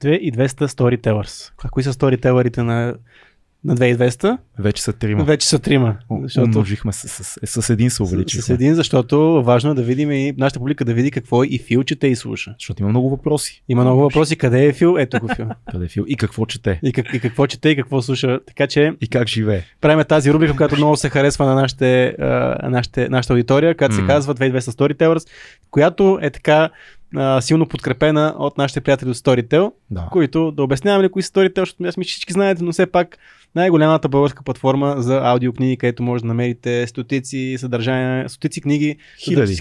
2200 Storytellers. А кои са Storytellerите на, на 2200? Вече са трима. Вече са трима. Защото... Умножихме с, с, с, с един се увеличихме. С, с един, защото важно е да видим и нашата публика да види какво е и Фил чете и слуша. Защото има много въпроси. Има много въпроси. Къде е Фил? Ето го Фил. Къде е Фил? И какво чете? И, как, и какво чете и какво слуша. Така че. И как живее. Правим тази рубрика, която много се харесва на нашите, uh, нашите, нашата аудитория, която mm. се казва 2200 Storytellers, която е така а, силно подкрепена от нашите приятели от Storytel, да. които да обясняваме ли кои са Storytel, защото аз мисля, всички знаете, но все пак най-голямата българска платформа за аудиокниги, където може да намерите стотици съдържания, стотици книги. Хиляди.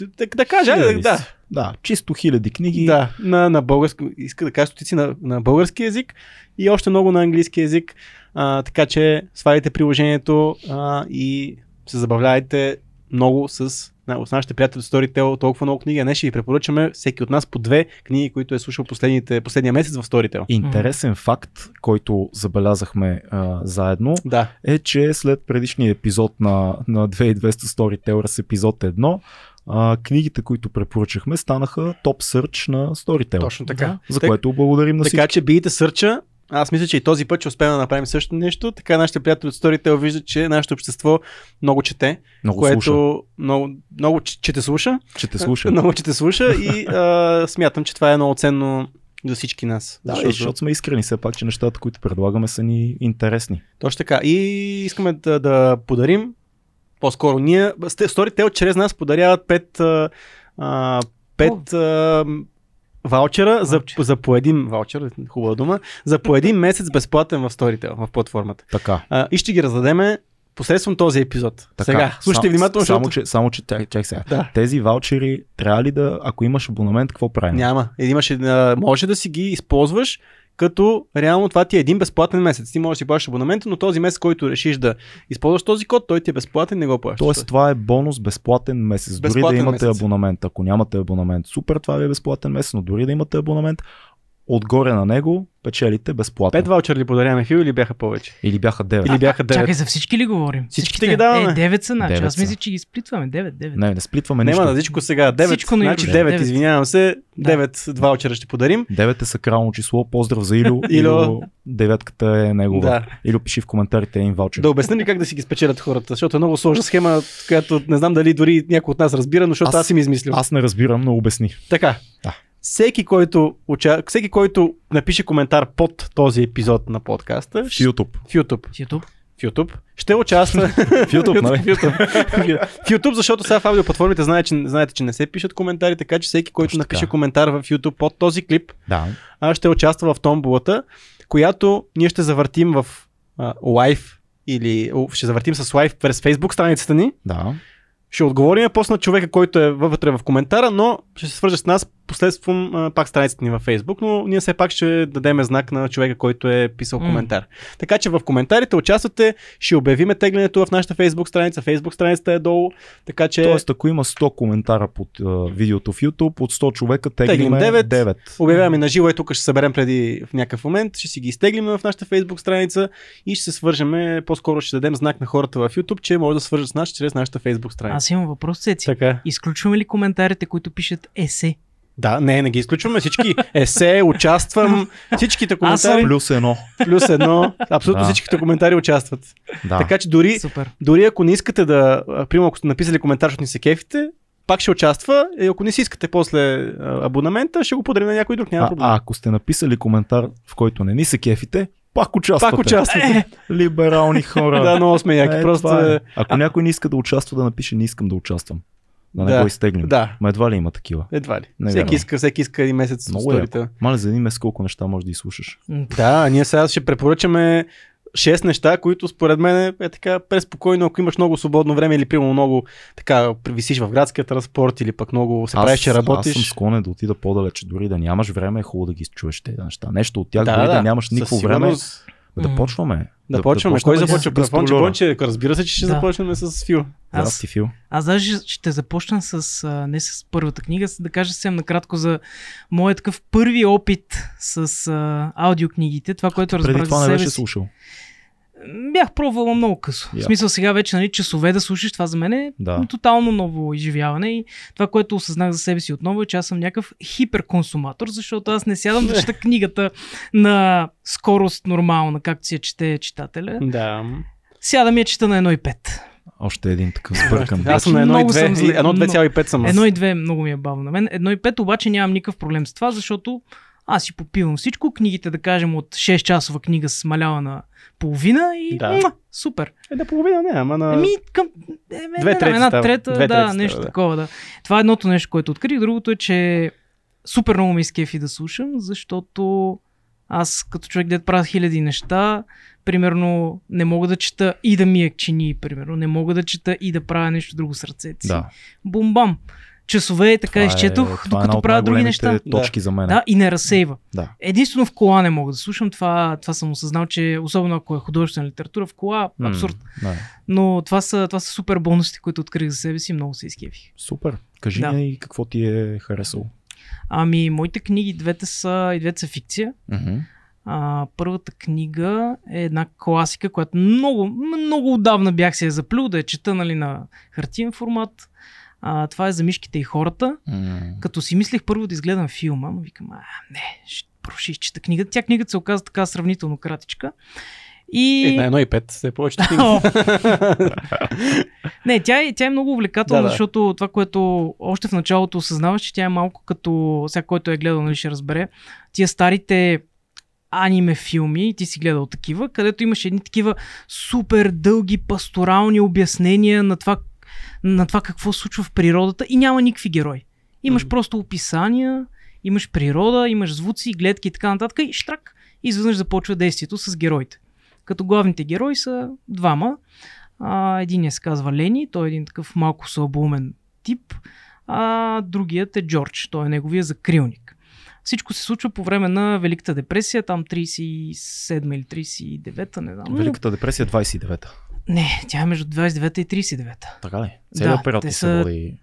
Да, да кажа, хиляди. да. Да, чисто хиляди книги. Да, на, на български, иска да кажа стотици на, на български язик и още много на английски язик. А, така че сваляйте приложението а, и се забавляйте много с с нашите приятели Storytel толкова много книги, а не ще ви препоръчаме всеки от нас по две книги, които е слушал последните, последния месец в Storytel. Интересен mm-hmm. факт, който забелязахме а, заедно, да. е, че след предишния епизод на, на 2200 Storytel с епизод 1, а, книгите, които препоръчахме, станаха топ сърч на Storytel. Точно така. Да. За което благодарим на всички. Така че бийте сърча, аз мисля, че и този път ще успеем да направим също нещо. Така нашите приятели от Storytel виждат, че нашето общество много чете. Много което слуша. Много, много че те слуша. Че те слуша. много че те слуша и а, смятам, че това е много ценно за всички нас. Да, защото... защото сме искрени все пак, че нещата, които предлагаме са ни интересни. Точно така. И искаме да, да подарим по-скоро ние, Storytel чрез нас подаряват 5 а, 5 ваучера за, за по един ваучер, хубава дума, за по един месец безплатен в Storytel, в платформата. Така. А, и ще ги раздадеме посредством този епизод. Така, сега, слушайте сам, внимателно. Само, защото... че, само, че чак, чак сега. Да. Тези ваучери трябва ли да, ако имаш абонамент, какво правим? Няма. Имаш, може да си ги използваш като реално това ти е един безплатен месец. Ти можеш да си плащаш абонамента, но този месец, който решиш да използваш този код, той ти е безплатен, не го плащаш. Тоест това е бонус безплатен месец. Безплатен дори да имате месец. абонамент. Ако нямате абонамент, супер, това ви е безплатен месец, но дори да имате абонамент, отгоре на него печелите безплатно. Пет ваучер ли подаряваме Фил или бяха повече? Или бяха 9. Или бяха 9. Чакай, за всички ли говорим? Всичките ги даваме. Е, 9 са, значи. Аз мисля, че ги сплитваме. 9, 9. Не, не сплитваме нищо. на всичко сега. 9. Всичко на значи Илюш. 9, Девет. извинявам се. Да. 9 ваучера ще подарим. 9 е сакрално число. Поздрав за Илю. Илю. Деветката е негова. Да. Илю пиши в коментарите един ваучер. Да обясня ли как да си ги спечелят хората, защото е много сложна схема, която не знам дали дори някой от нас разбира, но защото аз, Аз- аз си ми измислил. Аз не разбирам, но обясни. Така. Да. Всеки който, уча... всеки, който напише коментар под този епизод на подкаста В YouTube. в YouTube, YouTube. в YouTube ще участва В YouTube, нали? в YouTube. в YouTube, защото сега в аудиоплатформите знаете че, знаете, че не се пишат коментари, така че всеки, който Точно напише така. коментар в YouTube под този клип, Да. а, ще участва в томбулата, която ние ще завъртим в а, лайв или ще завъртим с лайв през Facebook страницата ни. Да. Ще отговорим после на човека, който е вътре в коментара, но ще се свърже с нас последством а, пак страницата ни във Facebook, но ние все пак ще дадем знак на човека, който е писал М. коментар. Така че в коментарите участвате, ще обявиме теглянето в нашата Facebook страница, Facebook страницата е долу, така че Тоест, ако има 100 коментара под а, видеото в YouTube, от 100 човека Теглим 9. девет. 9. обявяваме на живо, е тук ще съберем преди в някакъв момент, ще си ги изтеглим в нашата Facebook страница и ще се свържеме, по-скоро ще дадем знак на хората в YouTube, че може да свържат с нас чрез нашата Facebook страница. Аз имам въпрос, Цеци. Така. Изключваме ли коментарите, които пишат есе? Да, не, не ги изключваме всички. Есе, участвам, всичките Аз коментари. съм- Плюс едно. Плюс едно. Абсолютно Да. всичките коментари участват. Да. Така че дори, Супер. дори ако не искате да, а, примерно ако сте написали коментар, защото ни се кефите, пак ще участва. И ако не си искате после а, абонамента, ще го подарим на някой друг. Няма а, проблем. а ако сте написали коментар, в който не ни се кефите, пак участвате. пак участвате. Либерални хора. да, много сме яки. Е, Просто. е. е, Ако някой не иска да участва, да напише не искам да участвам. Да не Да, го изтеглим. Да, Ма едва ли има такива. едва ли. Не всеки вярвам. иска, всеки иска един месец Много Много сторите. Мале за един месец колко неща може да изслушаш. Да, ние сега ще препоръчаме 6 неща, които според мен е така преспокойно, ако имаш много свободно време или примерно много така висиш в градския транспорт или пък много се правиш, че работиш. Аз съм склонен да отида по-далече. Дори да нямаш време, е хубаво да ги чуеш тези неща. Нещо от тях, да, дори да, да, нямаш никакво време, сигурност. Да почваме. Да, почваме. Кой да започва? с Бонче. Бонче, разбира се, че ще Да. започнем с Фил. Аз, Здрасти, Фил. аз даже ще започна с, а, не с първата книга, с да кажа съвсем накратко за моят такъв първи опит с а, аудиокнигите. Това, което разбрах Преди това за не себе беше си. Бях пробвала много късо. Я. В смисъл сега вече, нали, часове да слушаш, това за мен е Да. тотално ново изживяване и това, което осъзнах за себе си отново е, че аз съм някакъв хиперконсуматор, защото аз не сядам да чета книгата на скорост нормална, както си я чете читателя. Да. Сядам я чета на 1,5. Още един такъв сбъркан. Аз съм на Много съм 1,2 зле. 1,2,5 съм. аз. Едно и две много ми е бавно на мен. Едно и пет обаче нямам никакъв проблем с това, защото аз си попивам всичко. Книгите, да кажем, от 6 часова книга се смалява на половина и Да. муа, супер. Е, да половина не, ама на... Еми, към... Е, Две трети една става. трета, Две да, трети нещо става, да. такова, да. Това е едното нещо, което открих. Другото е, че супер много ме изкефи да слушам, защото аз като човек, дед правя хиляди неща, примерно не мога да чета и да мия чини, примерно. Не мога да чета и да правя нещо друго с ръцете си. Да. Бум-бам. Часове така Това е- изчетох, е докато от правя други неща. точки за мен. Да, и не разсейва. Да. Единствено в кола не мога да слушам. Това, това съм осъзнал, че особено ако е художествена литература в кола, М, абсурд. Да. Но това са, това са супер бонусите, които открих за себе си и много се изкефих. Супер. Кажи Да. ни какво ти е харесало. Ами, моите книги, двете са, и двете са фикция. Мгм. А, първата книга е една класика, която много, много отдавна бях се я заплюл да я чета нали, на хартиен формат. А, това е за мишките и хората. М. Като си мислех първо да изгледам филма, но викам, а, не, ще проши изчета книгата. Тя книгата се оказа така сравнително кратичка. И... Е, на 1,5 се е повечето книги. О! не, тя е, тя е много увлекателна, Да, да. защото това, което още в началото осъзнаваш, че тя е малко като, всяко, който е гледал, нали ще разбере, тия старите аниме филми, ти си гледал такива, където имаш едни такива супер дълги пасторални обяснения на това, на това какво се случва в природата и няма никакви герои. Имаш Мгм. просто описания, имаш природа, имаш звуци, гледки и така нататък и штрак, и изведнъж започва действието с героите. Като главните герои са двама. А, единият се казва Лени, той е един такъв малко слабоумен тип, а другият е Джордж, той е неговия закрилник. Всичко се случва по време на Великата депресия, там 37 или 39, не знам. Великата депресия 29-та. Не, тя е между 29 и 39. Така ли? Целият Да, период се са- води?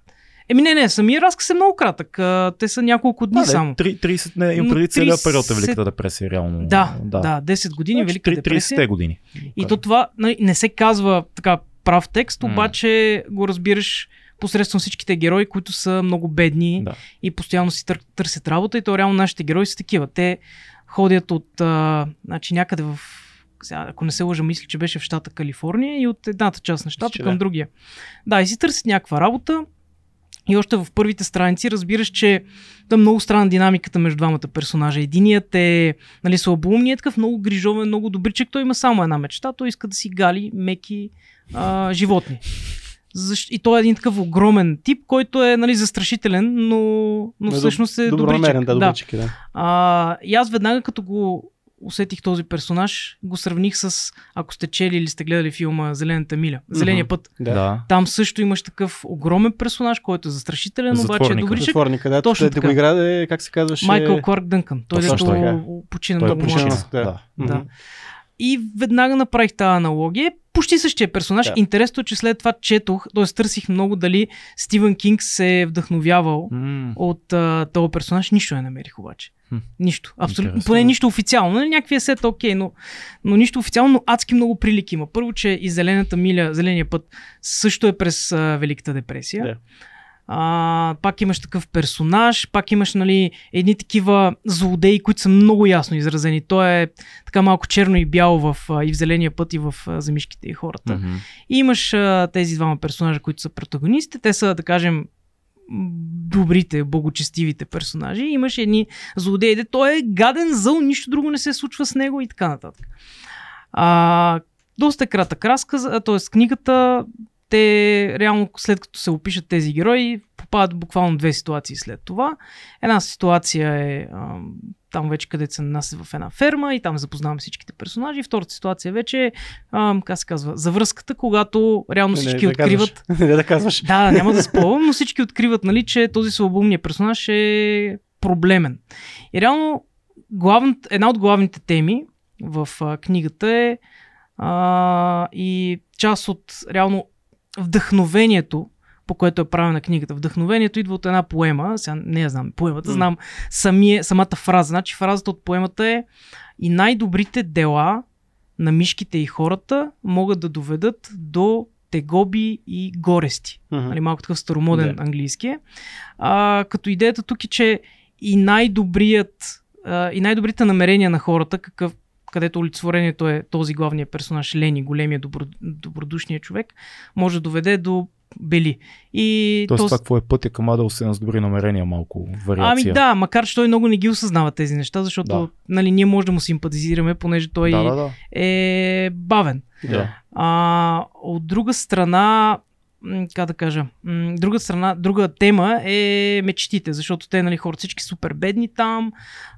Еми не, не, самия разказ е много кратък. А, те са няколко дни Да, само. не, 3, 30, не, им преди целият 30 период е Великата депресия, реално. Да, да, да, 10 години Значи, Велика три- депресия. 30-те години. И то това нали, не се казва така прав текст, обаче го разбираш посредством всичките герои, които са много бедни Да. и постоянно си тър- търсят работа. И то реално нашите герои са такива. Те ходят от а, значи някъде в сега, ако не се лъжа, мисля, че беше в щата Калифорния и от едната част на щата към да. другия. Да, и си търсят някаква работа. И още в първите страници разбираш, че да много странна динамиката между двамата персонажа. Единият е нали, слабоумният, такъв много грижовен, много добричък. Той има само една мечта. Той иска да си гали меки а, животни. Защ... И той е един такъв огромен тип, който е нали, застрашителен, но, но е всъщност е Добронамерен, добричък. да, добричък, е, да. А, и аз веднага като го усетих този персонаж, го сравних с, ако сте чели или сте гледали филма Зелената миля, Зеления Мгм. път. Да. да. Там също имаш такъв огромен персонаж, който е застрашителен, обаче е Затворника. добричък. Затворника, да. Точно Точно да го играе, как се казваше? Майкъл Кларк Дънкън. Той Точно дето почина Той е много Да. да. И веднага направих тази аналогия. Почти същия персонаж. Да. Интересно е, че след това четох, т.е. търсих много дали Стивен Кинг се е вдъхновявал М, от а, този персонаж. Нищо не намерих обаче. Хм. Нищо. Абсолютно. Интересно. Поне нищо официално. Нали, някакви сет окей, но, но нищо официално, но адски много прилики има. Първо, че и Зелената миля, Зеления път също е през а, Великата депресия. Да. А, пак имаш такъв персонаж, пак имаш нали, едни такива злодеи, които са много ясно изразени. Той е така малко черно и бяло в, а, и в Зеления път и в а, Замишките и хората. мгм. И имаш а, тези двама персонажа, които са протагонистите. Те са, да кажем, добрите, благочестивите персонажи. И имаш едни злодеи, де той е гаден, зъл, нищо друго не се случва с него и така нататък. А, доста кратък разказ, т.е. книгата, те реално след като се опишат тези герои, попадат буквално две ситуации след това. Една ситуация е ам, там вече където се нанася в една ферма и там запознаваме всичките персонажи. Втората ситуация вече е, как се казва, завръзката, когато реално Не, не, всички да откриват... Не да казваш. Да, няма да спълвам, но всички откриват, нали, че този слабоумният персонаж е проблемен. И реално главната, една от главните теми в а, книгата е а, и част от реално вдъхновението, по което е правена книгата. Вдъхновението идва от една поема, сега не я знам поемата, знам самия, самата фраза. Значи фразата от поемата е и най-добрите дела на мишките и хората могат да доведат до тегоби и горести. Мгм. Нали, малко такъв старомоден Да. английски. е. А, като идеята тук е, че и най-добрият а, и най-добрите намерения на хората, какъв, където олицетворението е този главният персонаж, Лени, големия добро, добродушния човек, може да доведе до бели. И Тоест то- това какво е пътя към Адълсена с добри намерения, малко вариация. Ами да, макар че той много не ги осъзнава тези неща, защото Да. нали, ние може да му симпатизираме, понеже той да, да, да. е бавен. Да. А, от друга страна, как да кажа, друга страна, друга тема е мечтите, защото те, нали, хората всички супер бедни там,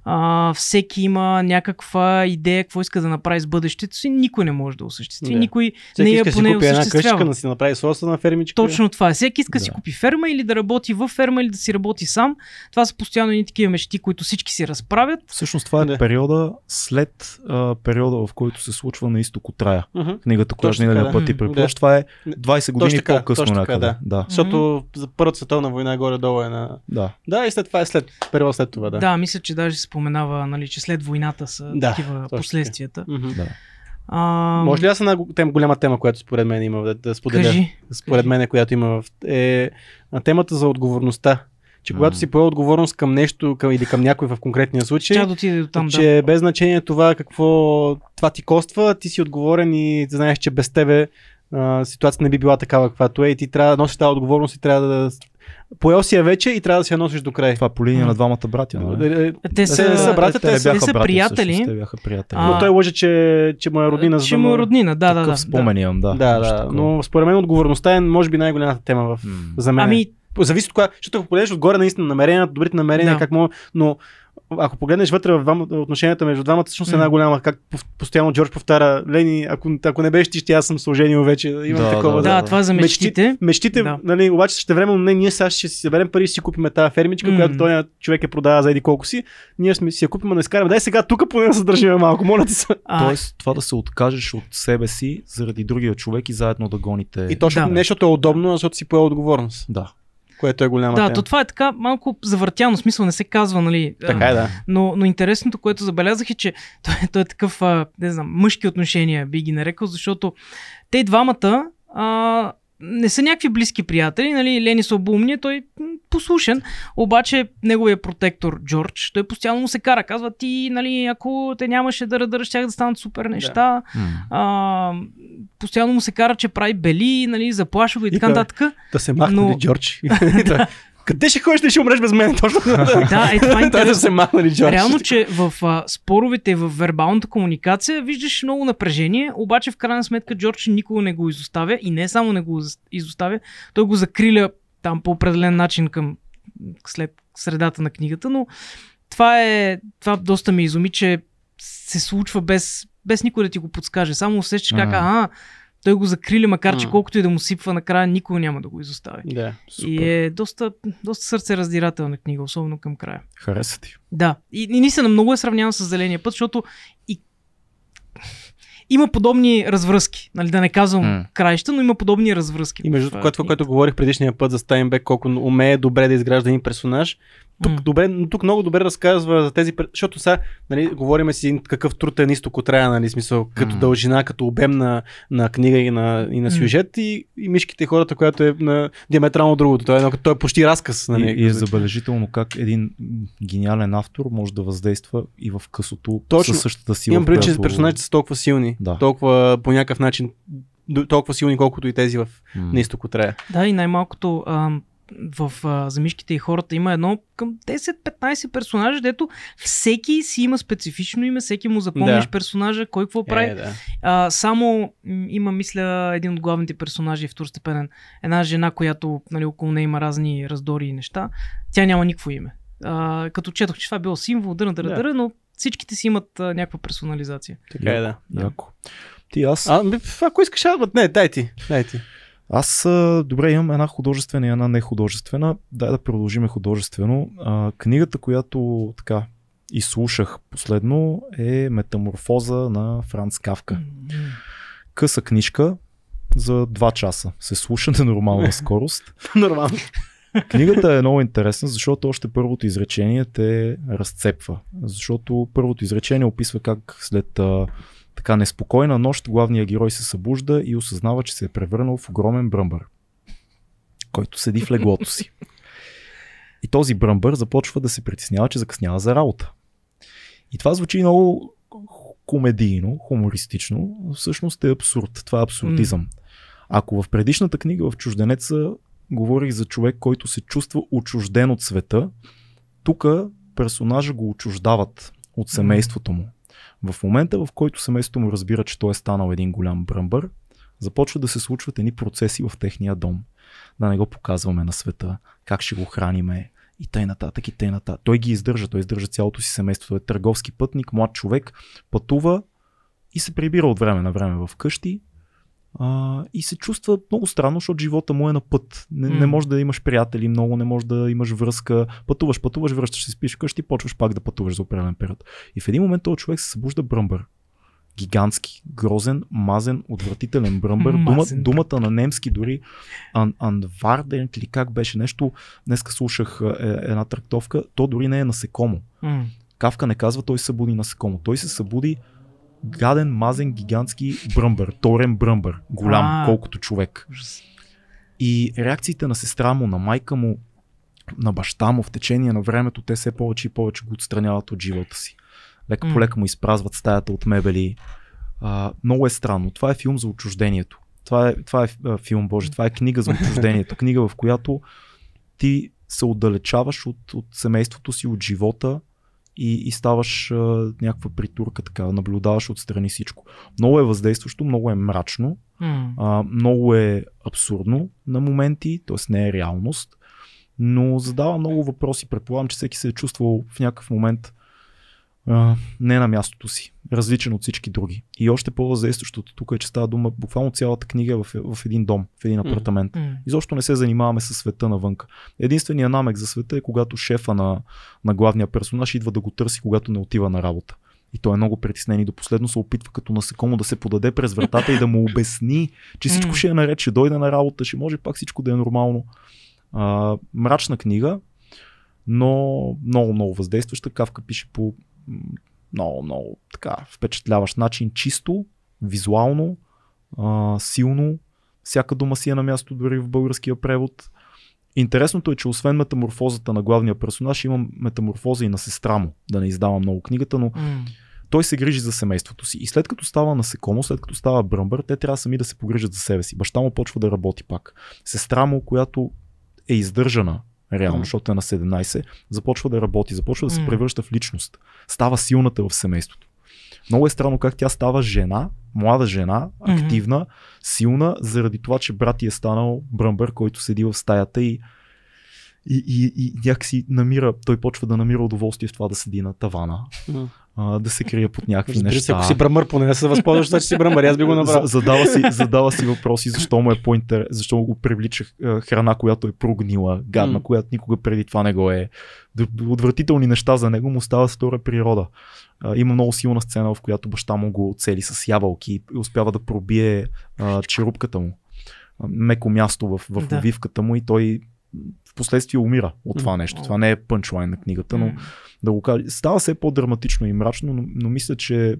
а, всеки има някаква идея, какво иска да направи с бъдещето си, никой не може да осъществи, Да. никой Всеки не я иска да си поне купи една къщичка, да си направи собствена фермичка. Точно това е. Всеки иска да си Да. купи ферма или да работи във ферма или да си работи сам. Това са постоянно едни такива мечти, които всички си разправят. Всъщност това е Да. периода след а, периода, в който се случва на изток от рая. Мгм. Книгата, която миналия така, път да. ти да. Това е 20 години по-късно точно така, някъде. Да. Защото за Първата световна война горе-долу е на... да. Да, и след това е след период след това, да. Да, мисля, че даже се споменава, нали, че след войната са Да, такива последствията. Да. А, Може ли аз една тем, голяма тема, която според мен има да, да споделя? Кажи. според мен, която има в, е темата за отговорността. Че когато М. си поел отговорност към нещо към, или към някой в конкретния случай, Тя да до там, да. че без значение това какво това ти коства, ти си отговорен и знаеш, че без тебе а, ситуацията не би била такава, каквато е и ти трябва да носиш тази отговорност и трябва да... Поел си я вече и трябва да си я носиш до край. Това е по линия на двамата братя. Нали? Е, е, Те са, те не са братя, те не са- бяха са братя, приятели. всъщност, Те бяха приятели. А, Но той лъже, че, че му е роднина. за Че да му е роднина, да, да, да. Спомен имам, да. Да, да, но според мен отговорността е може би най-голямата тема в, М. за мен. Ами, Зависи от кога, защото ако погледнеш отгоре наистина намеренията, добрите намерения, Да. как мога, но ако погледнеш вътре в двама, отношенията между двамата, всъщност е М. една голяма, как постоянно Джордж повтаря, Лени, ако, ако не беше ти, ще аз съм се оженил вече. Имам Да, такова. да, да. това за мечтите. Мечтите, Да. нали, обаче ще време, не, ние сега ще си съберем пари и си купим тази фермичка, М. която този човек е продава за еди колко си. Ние сме си я купим, не скараме. Дай сега тук поне да се държим малко, моля ти се. А, Тоест, това да се откажеш от себе си заради другия човек и заедно да гоните. И точно Да. не защото е удобно, а защото си поел отговорност, Да. Което е голяма да, тема. то това е така малко завъртяно, смисъл не се казва, нали. Така е, да. Но, но интересното, което забелязах е, че той, той е такъв, а, не знам, мъжки отношения би ги нарекал, защото те двамата а, не са някакви близки приятели, нали, Лени са обумния, той м, послушен, обаче неговия протектор Джордж, той постоянно му се кара, казва ти, нали, ако те нямаше да радъраш, щях да станат супер неща, М. а, постоянно му се кара, че прави бели, нали, заплашва и така нататък. Да се махне Но- ли Джордж? Къде ще ходиш, ти ще умреш без мен? Точно. Да, е това е да се махне ли Джордж? Реално, че в а, споровете в вербалната комуникация виждаш много напрежение, обаче в крайна сметка Джордж никога не го изоставя и не само не го изоставя, той го закриля там по определен начин към след средата на книгата, но това е, това доста ме изуми, че се случва без, без никой да ти го подскаже. Само усещаш как, ага, той го закриля, макар че колкото и да му сипва накрая, никога няма да го изостави. Да. И е доста, доста сърцераздирателна книга, особено към края. Хареса ти. Да. И, и наистина много е сравнявам с Зеления път, защото и... има подобни развръзки. Нали, да не казвам краища, но има подобни развръзки. И между а, това, това, книгата. което говорих предишния път за Стайнбек, колко умее добре да изгражда един персонаж, тук, М. добре, тук много добре разказва за тези, защото сега, нали, говориме си какъв труд е изток от рая, нали, смисъл, като М. дължина, като обем на, на книга и на, и на сюжет и, и мишките и хората, която е на диаметрално другото. Той е, той е почти разказ. Нали, И, и е забележително как един гениален автор може да въздейства и в късото Точно. със същата сила. Имам предвид, че персонажите са толкова силни, Да. толкова по някакъв начин, толкова силни, колкото и тези в М. на изток от рая. Да, и най-малкото а, в а, Замишките и хората има едно към 10-15 персонажа, дето всеки си има специфично име, всеки му запомняш Да. персонажа, кой какво прави. Е, да. А, само има, мисля, един от главните персонажи е второстепенен. Една жена, която нали, около нея има разни раздори и неща. Тя няма никакво име. А, като четох, че това е било символ, дъра, дъра, Да. дъра, но всичките си имат а, някаква персонализация. Така е, да. Яко. Ти аз. А, ако искаш, а, не, дай ти. Дай ти. Аз, добре, имам една художествена и една нехудожествена. Дай да продължиме художествено. А, книгата, която така изслушах последно е Метаморфоза на Франц Кавка. Къса книжка за 2 часа. Се слуша на нормална скорост. Нормално. Книгата е много интересна, защото още първото изречение те разцепва. Защото първото изречение описва как след Така неспокойна нощ главният герой се събужда и осъзнава, че се е превърнал в огромен бръмбър, който седи в леглото си. И този бръмбър започва да се притеснява, че закъснява за работа. И това звучи много комедийно, хумористично, но всъщност е абсурд. Това е абсурдизъм. Ако в предишната книга в Чужденеца говорих за човек, който се чувства отчужден от света, тук персонажа го отчуждават от семейството му. В момента, в който семейството му разбира, че той е станал един голям бръмбър, започват да се случват едни процеси в техния дом. Да не го показваме на света, как ще го храниме и тъй нататък, и тъй нататък. Той ги издържа, той издържа цялото си семейство. Той е търговски пътник, млад човек, пътува и се прибира от време на време в къщи, а, и се чувства много странно, защото живота му е на път. Не, mm. не може да имаш приятели много, не може да имаш връзка. Пътуваш, пътуваш, връщаш се, спиш вкъщи, почваш пак да пътуваш за определен период. И в един момент този човек се събужда бръмбър. Гигантски, грозен, мазен, отвратителен бръмбър. Дума, думата на немски дори ан, анварден или как беше нещо. Днеска слушах е, една трактовка. То дори не е насекомо. Mm. Кавка не казва той се събуди насекомо. Той се събуди гаден, мазен, гигантски бръмбър, торен бръмбър, голям, а, колкото човек. И реакциите на сестра му, на майка му, на баща му в течение на времето, те все повече и повече го отстраняват от живота си. Лека по лека му изпразват стаята от мебели. А, много е странно. Това е филм за отчуждението. Това е, това е филм, Боже, това е книга за отчуждението. книга, в която ти се отдалечаваш от, от семейството си, от живота и, и ставаш а, някаква притурка, така, наблюдаваш отстрани всичко. Много е въздействащо, много е мрачно, mm. а, много е абсурдно на моменти, т.е. не е реалност, но задава много въпроси. Предполагам, че всеки се е чувствал в някакъв момент а, не на мястото си, различен от всички други. И още по-въздействащото тук е, че става дума буквално цялата книга е в, в един дом, в един апартамент. Mm. Изобщо не се занимаваме с света навънка. Единственият намек за света е когато шефа на, на главния персонаж идва да го търси, когато не отива на работа. И той е много притеснен и до последно се опитва като насекомо да се подаде през вратата и да му обясни, че всичко ще е наред, ще дойде на работа, ще може пак всичко да е нормално. А, мрачна книга, но много, много въздействаща. Кавка пише по много, много така впечатляващ начин, чисто, визуално, а, силно. Всяка дума си е на място дори в българския превод. Интересното е, че освен метаморфозата на главния персонаж, има метаморфоза и на сестра му, да не издава много книгата, но mm. той се грижи за семейството си. И след като става насекомо, след като става бръмбър, те трябва сами да се погрижат за себе си. Баща му почва да работи пак. Сестра му, която е издържана реално, защото е на 17, започва да работи, започва да се превръща в личност. Става силната в семейството. Много е странно как тя става жена, млада жена, активна, mm-hmm. силна, заради това, че брат ти е станал бръмбър, който седи в стаята и, и, и, и някакси намира, той почва да намира удоволствие в това да седи на тавана. Mm а, да се крие под някакви Разбира неща. Се, ако си бръмър, поне да се възползваш, че си бръмър. Аз би го направил. Задава си, задава си въпроси, защо му е по-интерес, защо го привлича храна, която е прогнила, гадна, mm. която никога преди това не го е. Отвратителни неща за него му става втора природа. А, има много силна сцена, в която баща му го цели с ябълки и успява да пробие а, черупката му. Меко място в, в да. увивката му и той в последствие умира от това нещо. Това не е пънчлайн на книгата, но да го кажа. Става все по-драматично и мрачно, но, но мисля, че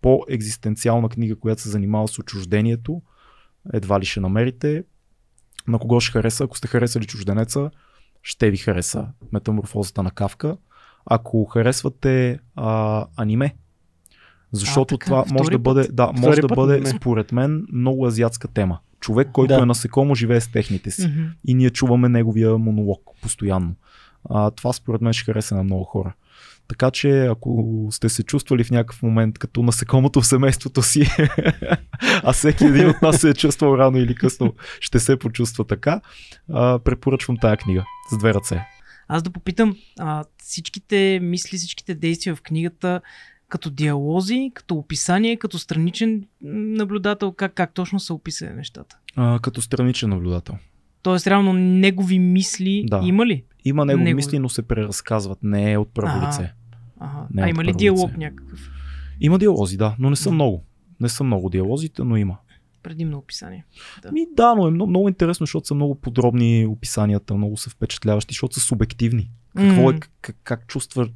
по-екзистенциална книга, която се занимава с отчуждението, едва ли ще намерите. На кого ще хареса? Ако сте харесали чужденеца, ще ви хареса Метаморфозата на Кавка. Ако харесвате а, аниме, защото а, така, това може да бъде, да, може да бъде според мен много азиатска тема. Човек, който да. е насекомо, живее с техните си. Mm-hmm. И ние чуваме неговия монолог постоянно. А, това според мен ще хареса на много хора. Така че ако сте се чувствали в някакъв момент като насекомото в семейството си, а всеки един от нас се е чувствал рано или късно, ще се почувства така, а, препоръчвам тая книга с две ръце. Аз да попитам, а, всичките мисли, всичките действия в книгата, като диалози, като описание, като страничен наблюдател, как, как точно са описани нещата? А, като страничен наблюдател. Тоест, реално негови мисли да. има ли? Има негови, негови мисли, но се преразказват. Не е от първо лице. Ага. Не е а има ли диалог лице. някакъв? Има диалози, да, но не са да. много. Не са много диалозите, но има. Предимно описание. Да. Ми, да, но е много, много интересно, защото са много подробни описанията, много са впечатляващи, защото са субективни. Какво mm-hmm. е, как, как чувства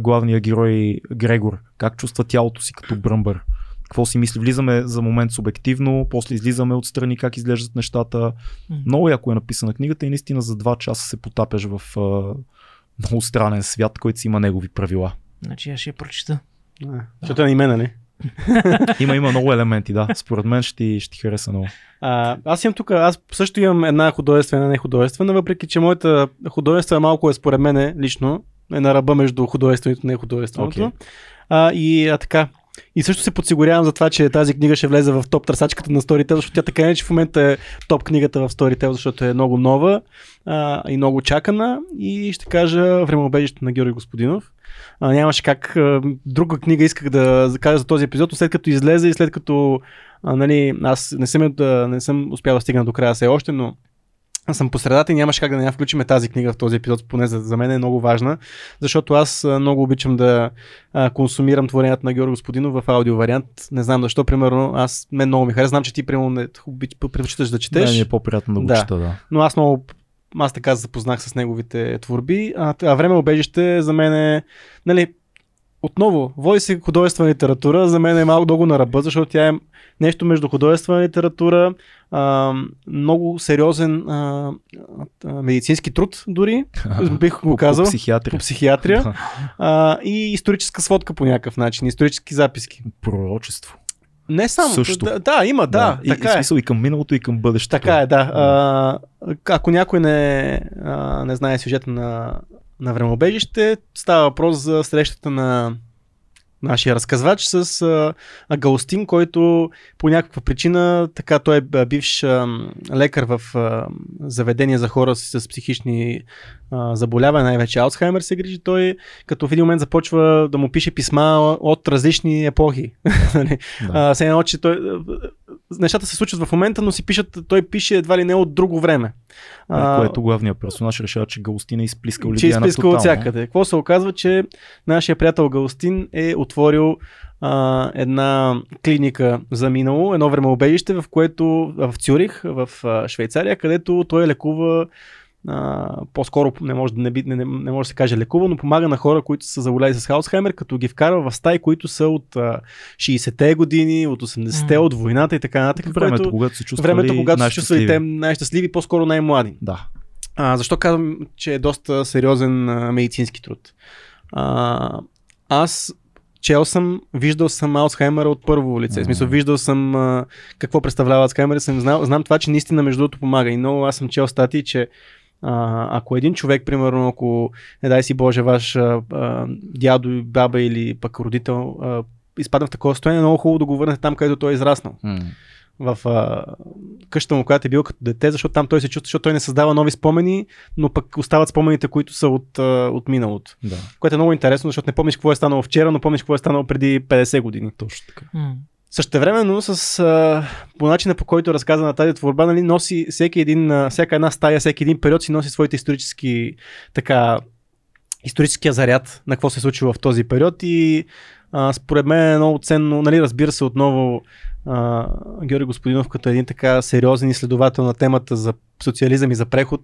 главния герой Грегор, как чувства тялото си като бръмбър какво си мисли. Влизаме за момент субективно, после излизаме отстрани как изглеждат нещата. Много яко е написана книгата и наистина за два часа се потапяш в а, много странен свят, който си има негови правила. Значи аз ще я прочита. Защото е на име, нали? Има, има много елементи, да. Според мен ще, ти- ще ти хареса много. А, аз имам тук, аз също имам една художествена, не художествена, въпреки че моята художествена малко е според мен лично, е на ръба между художественото и нехудожественото. Окей. А, и а, така. И също се подсигурявам за това, че тази книга ще влезе в топ търсачката на Storytel, защото тя така че в момента е топ книгата в Storytel, защото е много нова а, и много чакана. И ще кажа Времеобежище на Георги Господинов. А, нямаше как. А, друга книга исках да кажа за този епизод, след като излезе и след като а, нали, аз не съм, да, не съм успял да стигна до края все още, но съм по средата и нямаше как да не я включим тази книга в този епизод, поне за, за мен е много важна, защото аз много обичам да а, консумирам творенията на Георги Господинов в аудио вариант. Не знам защо, примерно, аз мен много ми харесва. Знам, че ти примерно не обич- предпочиташ да четеш, Да, ми е по-приятно да го Да. чета, да. но аз много аз така запознах с неговите творби, а, а време обежище за мен е, нали, отново, води се художествена литература, за мен е малко дълго на ръба, защото тя е нещо между художествена литература, а, много сериозен а, а, медицински труд дори, бих го казал, По психиатрия. по психиатрия Да. а, и историческа сводка по някакъв начин, исторически записки. Пророчество. Не само, Също. Да, да, има, да, и, така и е. смисъл и към миналото, и към бъдещето. Така е, да. А, ако някой не, а, не знае сюжета на, на времеобежище, става въпрос за срещата на нашия разказвач с а, Агаустин, който по някаква причина, така той е бивш а, лекар в а, заведение за хора с, с психични а, заболявания, най-вече Алцхаймер се грижи, той като в един момент започва да му пише писма от различни епохи. Нали? Да. А, се едно, че той, нещата се случват в момента, но си пишат, той пише едва ли не от друго време. А, което главният персонаж решава, че Галустин е изплискал че е Лидиана изпискал от всякъде. Какво се оказва, че нашия приятел Галстин е отворил а, една клиника за минало, едно времеобежище, в което в Цюрих, в Швейцария, където той лекува а, по-скоро не може, да не, би, не, не, не може да се каже лекува, но помага на хора, които са заболяли с Хаусхаймер, като ги вкарва в стаи, които са от а, 60-те години, от 80-те, М. от войната и така нататък. Времето, което, когато се чувствали времето, когато се чувствали те най-щастливи, по-скоро най-млади. Да. А, защо казвам, че е доста сериозен а, медицински труд? А, аз чел съм, виждал съм Алцхаймера от първо лице. В смисъл, виждал съм а, какво представлява Алцхаймер. Съм знал, знам това, че наистина между другото помага. И много аз съм чел статии, че а, ако един човек, примерно, ако не дай си Боже, ваш а, а, дядо, баба или пък родител а, изпадна в такова състояние, е много хубаво да го върнете там, където той е израснал М. в а, къщата му, която е бил като дете, защото там той се чувства, защото той не създава нови спомени, но пък остават спомените, които са от, а, от миналото. Да, Което е много интересно, защото не помниш какво е станало вчера, но помниш какво е станало преди 50 години. точно така. М. Същевременно, с, а, по начина по който е разказана тази творба, нали, носи всеки един, всяка една стая, всеки един период си носи своите исторически така, историческия заряд на какво се е случило в този период и а, според мен е много ценно, нали, разбира се отново а, Георги Господинов като един така сериозен изследовател на темата за социализъм и за преход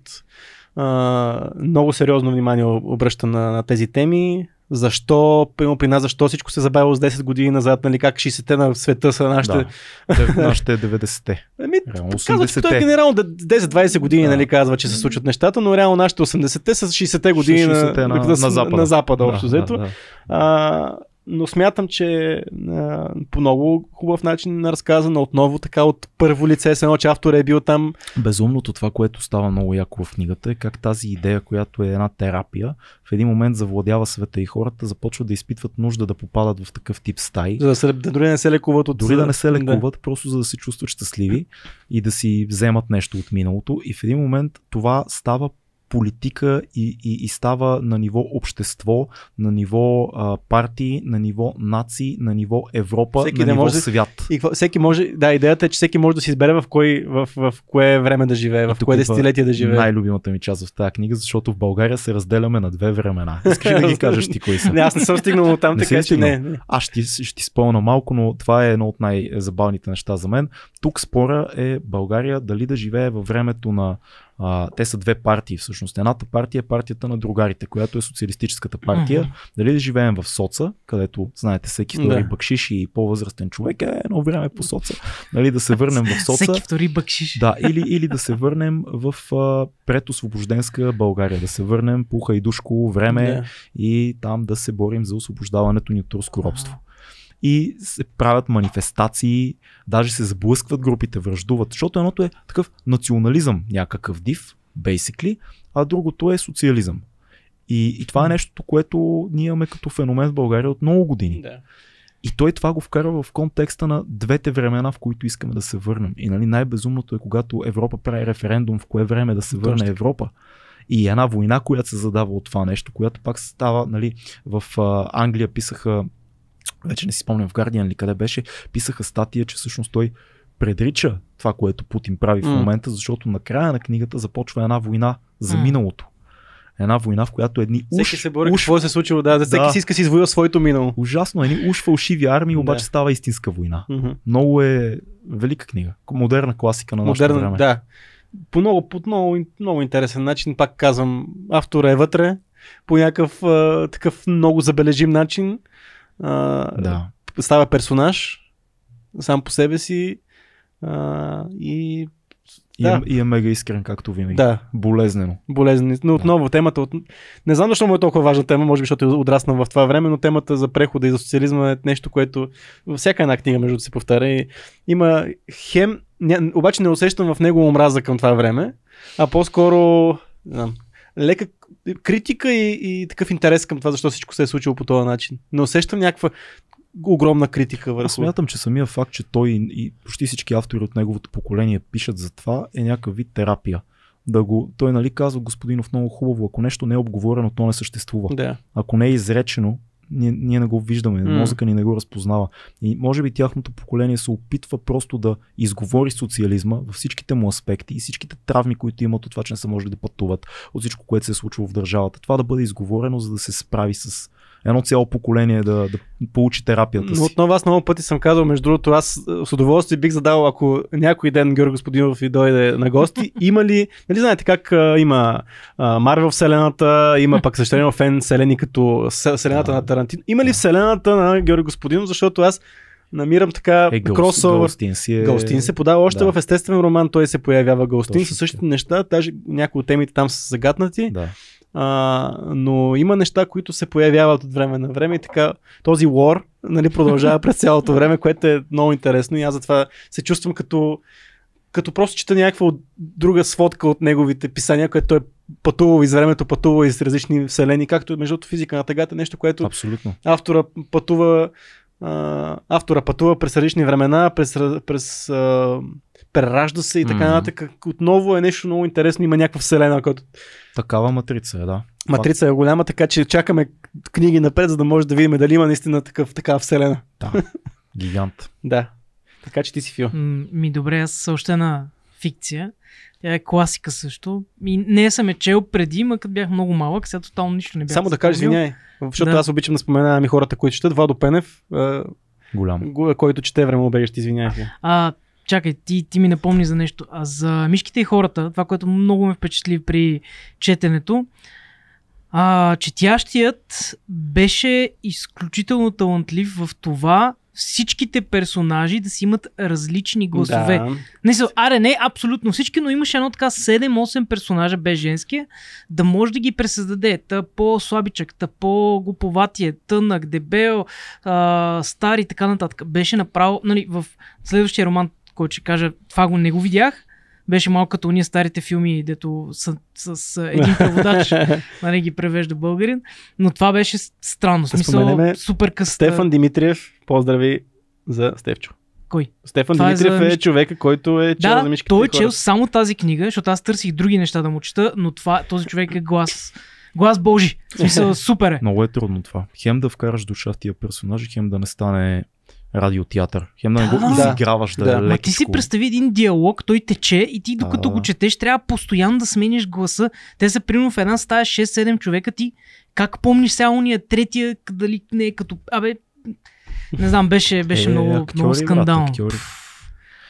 а, много сериозно внимание обръща на, на тези теми. Защо, примерно при нас, защо всичко се забавило с 10 години назад, нали, как 60-те на света са нашите... Да. Нашите е 90-те. Ами, Реално казва, че той 80-те. генерално д- 10-20 години Да. нали, казва, че се случват нещата, но реално нашите 80-те са 60-те години на, 60-те на- на, на Запада. на Запада общо да, взето. да, да. А, но смятам, че а, по много хубав начин е разказано отново така от първо лице, с едно, че автор е бил там. Безумното това, което става много яко в книгата е как тази идея, която е една терапия, в един момент завладява света и хората започват да изпитват нужда да попадат в такъв тип стаи. За да, се, да дори не се лекуват от... Дори да не се лекуват, просто за да се чувстват щастливи и да си вземат нещо от миналото. И в един момент това става политика и, и, и става на ниво общество, на ниво а, партии, на ниво нации, на ниво Европа, Всеки на ниво може- свят. И всеки може, да, идеята е, че всеки може да си избере в, кой, в, в кое време да живее, в кое десетилетие да живее. Най-любимата ми част в тази книга, защото в България се разделяме на две времена. Искаш да ги кажеш ти кои са? Не, аз не съм стигнал от там, Не така че не. Аз ще, ще спомня малко, но това е едно от най-забавните неща за мен. Тук спора е България дали да живее във времето на А, те са две партии всъщност. Едната партия е партията на другарите, която е социалистическата партия. Мгм. Дали да живеем в соца, където, знаете, всеки втори Да. бакшиш и по-възрастен човек е едно време по соца. Дали да се върнем в соца. Всеки втори бъкшиш. Да, или, или да се върнем в а, предосвобожденска България, да се върнем по хайдушко време Да. и там да се борим за освобождаването ни от турско робство. И се правят манифестации, даже се сблъскват групите, връждуват, защото едното е такъв национализъм, някакъв див, basically, а другото е социализъм. И, и това е нещо, което ние имаме като феномен в България от много години. Да. И той това го вкарва в контекста на двете времена, в които искаме да се върнем. И нали, най-безумното е, когато Европа прави референдум, в кое време да се върне Точно. Европа. И една война, която се задава от това нещо, която пак става, нали, в а, Англия писаха, вече не си спомням в Guardian ли къде беше, писаха статия, че всъщност той предрича това, което Путин прави в М. момента, защото на края на книгата започва една война за М. миналото. Една война, в която едни уж, Всеки се бори уж какво се е случило. Да, всеки Да. си иска си извоюва своето минало. ужасно, едни уж фалшиви армии, обаче Да. става истинска война. Мгм. Много е велика книга. Модерна класика на нашето Модерна, време. да. По много, по много, много интересен начин, пак казвам, автора е вътре, по някакъв а, такъв много забележим начин. А, да. Става персонаж сам по себе си а, и И, Да. е, и е мега искрен, както винаги. да, Болезнено. болезнен. Но отново темата, от... не знам защо му е толкова важна тема, може би защото е отраснал в това време, но темата за прехода и за социализма е нещо, което във всяка една книга между да се повтаря. И има хем, ня... обаче не усещам в него омраза към това време, а по-скоро не знам, лека критика и, и такъв интерес към това, защо всичко се е случило по този начин. Не усещам някаква огромна критика Аз върху. смятам, че самия факт, че той и, и почти всички автори от неговото поколение пишат за това, е някакъв вид терапия. Да го, той нали казва господинов много хубаво, ако нещо не е обговорено, то не съществува. Да. Ако не е изречено, ние, ние не го виждаме, М. мозъка ни не го разпознава. И може би тяхното поколение се опитва просто да изговори социализма във всичките му аспекти и всичките травми, които имат от това, че не са можели да пътуват, от всичко, което се е случило в държавата. Това да бъде изговорено, за да се справи с едно цяло поколение да, да получи терапията Но си. отново аз много пъти съм казал, между другото, аз е, с удоволствие бих задал, ако някой ден Георги Господинов ви дойде на гости, има ли, нали знаете как а, има а, Марвел вселената, има пък съществено фен вселени като вселената на Тарантино. Има ли вселената на Георги Господинов, защото аз намирам така Е, кросовър. Гълстин си е... Галстин се подава още да. в естествен роман, той се появява Галстин Точно със същите неща, даже някои от темите там са загатнати. Да. А, но има неща, които се появяват от време на време и така този лор нали, продължава през цялото време, което е много интересно и аз затова се чувствам като, като просто чета някаква друга сводка от неговите писания, което той е пътувал из времето, пътувал из различни вселени, както между физика на тъгата, нещо, което Абсолютно. автора пътува а, автора пътува през различни времена, през, през а, преражда се и така Мгм. нататък. Отново е нещо много интересно, има някаква вселена, която Такава матрица е, да. Матрица е голяма, така че чакаме книги напред, за да може да видим дали има наистина такъв, такава вселена. Да. Гигант. Да. Така че ти си Фил. Ми добре, аз още една фикция. Тя е класика също. И не я съм е чел преди, ма като бях много малък, сега тотално нищо не бях Само да кажа, извиняй, защото Да. аз обичам да споменавам и хората, които четат. Владо Пенев, а, Голям. го- който чете време обегащи, извиняй. А, чакай, ти, ти ми напомни за нещо. А за мишките и хората, това, което много ме впечатли при четенето, а, четящият беше изключително талантлив в това всичките персонажи да си имат различни гласове. Да. Не са, аре, не абсолютно всички, но имаше едно така 7-8 персонажа без женския, да може да ги пресъздаде. Та по-слабичък, та по-глуповатие, тънък, дебел, а, стар и така нататък. Беше направо, нали, в следващия роман, който ще кажа, това го не го видях, беше малко като уния старите филми, дето с, с, с един преводач нали, ги превежда българин, но това беше странно. Да Смисъл, супер къс. Стефан Димитриев, поздрави за Стефчо. Кой? Стефан Това е Димитриев за е, човека, който е чел за Да, мишките той е чел само тази книга, защото аз търсих други неща да му чета, но това, този човек е глас. Глас Божи. В смисъл, супер е. Много е трудно това. Хем да вкараш душа в тия персонажи, хем да не стане радиотеатър. Хем да не го Да. изиграваш да, Да. е Ма Ма ти си представи един диалог, той тече и ти докато Да. го четеш, трябва постоянно да смениш гласа. Те са примерно в една стая 6-7 човека ти. Как помниш сега уния третия, дали не е като... Абе, не знам, беше, беше Е, много, актьори, много брат, скандално. актьори.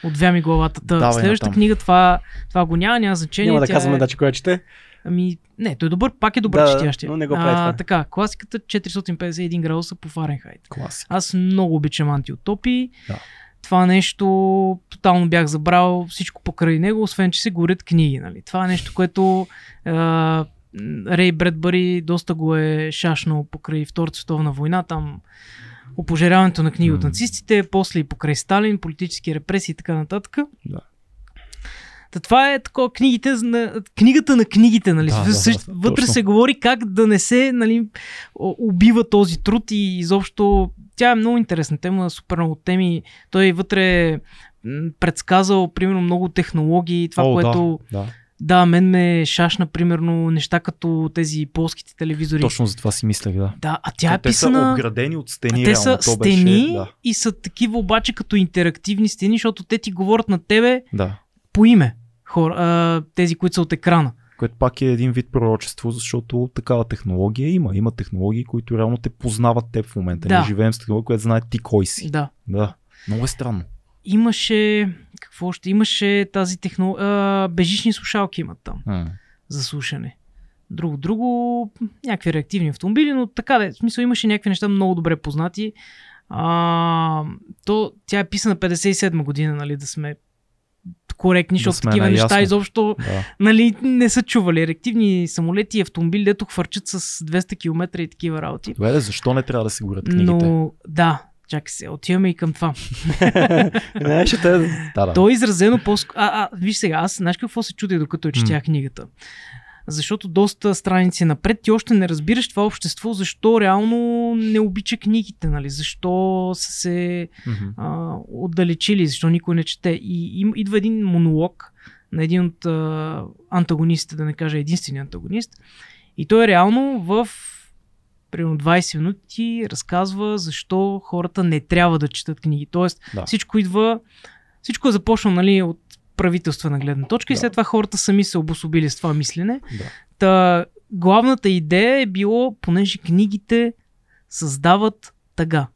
Отвя ми главата. Та, Давай следващата натам. книга това, това го няма, няма значение. Няма да казваме е... да, че кой я чете. Ами, не, той е добър, пак е добър Да, четящия. но не го прави това. Така, класиката 451 градуса по Фаренхайт. Класика. Аз много обичам антиутопии. Да. Това нещо тотално бях забрал всичко покрай него, освен че се горят книги. Нали? Това е нещо, което а, Рей Бредбъри доста го е шашнал покрай Втората световна война. Там опожаряването на книги от нацистите, после и покрай Сталин, политически репресии и така нататък. Да. Та това е такова книгите, на, книгата на книгите, нали? Да, да, Същ- да, вътре точно. се говори как да не се нали, убива този труд и изобщо тя е много интересна тема, супер много теми. Той вътре е предсказал, примерно, много технологии, това, О, което... Да, да. Да, мен ме шашна, примерно, неща като тези полските телевизори. Точно за това си мислех, да. Да, а тя е Те са писана... обградени от стени. те реално. са стени Беше, да, и са такива обаче като интерактивни стени, защото те ти говорят на тебе да. По име. Хора, а, тези, които са от екрана. Което пак е един вид пророчество, защото такава технология има. Има технологии, които реално те познават теб в момента. Да. Ние живеем с технология, която знае ти кой си. Да. Да. Много е странно. Имаше. Какво още? Имаше тази технология. Бежични слушалки имат там М. за слушане. Друго, друго, някакви реактивни автомобили, но така да. В смисъл имаше някакви неща много добре познати. А, то, тя е писана 57 година, нали, да сме коректни, Да защото такива наясно. неща изобщо Да. нали, не са чували. Реактивни самолети и автомобили, дето хвърчат с 200 км и такива работи. Добре, защо не трябва да се горят книгите? Но да, чакай се, отиваме и към това. Не, ще те... Да, да. То е изразено по А, а, виж сега, аз знаеш какво се чудя докато четях книгата? Защото доста страници напред ти още не разбираш това общество, защо реално не обича книгите, нали? Защо са се Мгм. а, отдалечили, защо никой не чете. И им, идва един монолог на един от а, антагонистите, да не кажа единствения антагонист. И той реално в примерно 20 минути разказва защо хората не трябва да четат книги. Тоест Да. всичко идва, всичко е започнало нали, от правителствена гледна точка и Да. след това хората сами се обособили с това мислене. Да. Та, главната идея е било, понеже книгите създават тъга.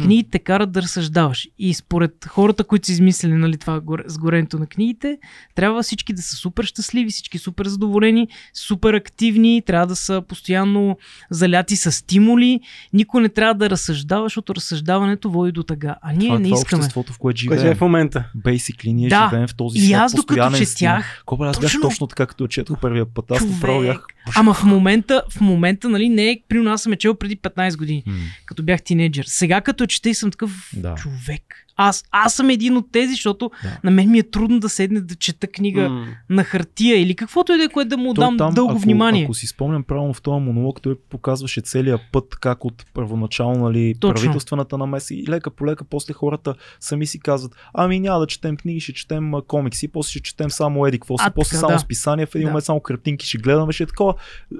Книгите те карат да разсъждаваш. И според хората, които са измислили нали, това с горенето на книгите, трябва всички да са супер щастливи, всички супер задоволени, супер активни, трябва да са постоянно заляти с стимули. Никой не трябва да разсъждава, защото разсъждаването води до тъга. А ние това, не това е искаме. обществото, в което живеем. е в момента? Basically, ние Да. живеем в този И свят. аз докато четях, Кога аз бях точно- така, като четох първия път. Аз направо бях... Ама в момента, в момента, нали, не е, примерно аз съм е чел преди 15 години, като бях тинейджър. Сега като я чета и съм такъв Да. човек. Аз, аз съм един от тези, защото Да. на мен ми е трудно да седне да чета книга М. на хартия или каквото и да е, което да му дам там, дълго ако, внимание. Ако си спомням правилно в този монолог, той показваше целият път, как от първоначално нали, Точно. правителствената намеса и лека по лека после хората сами си казват, ами няма да четем книги, ще четем комикси, после ще четем само еди, какво си, А, после така, само да. списания, в един Да. момент само картинки ще гледаме, ще е такова.